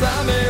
Samé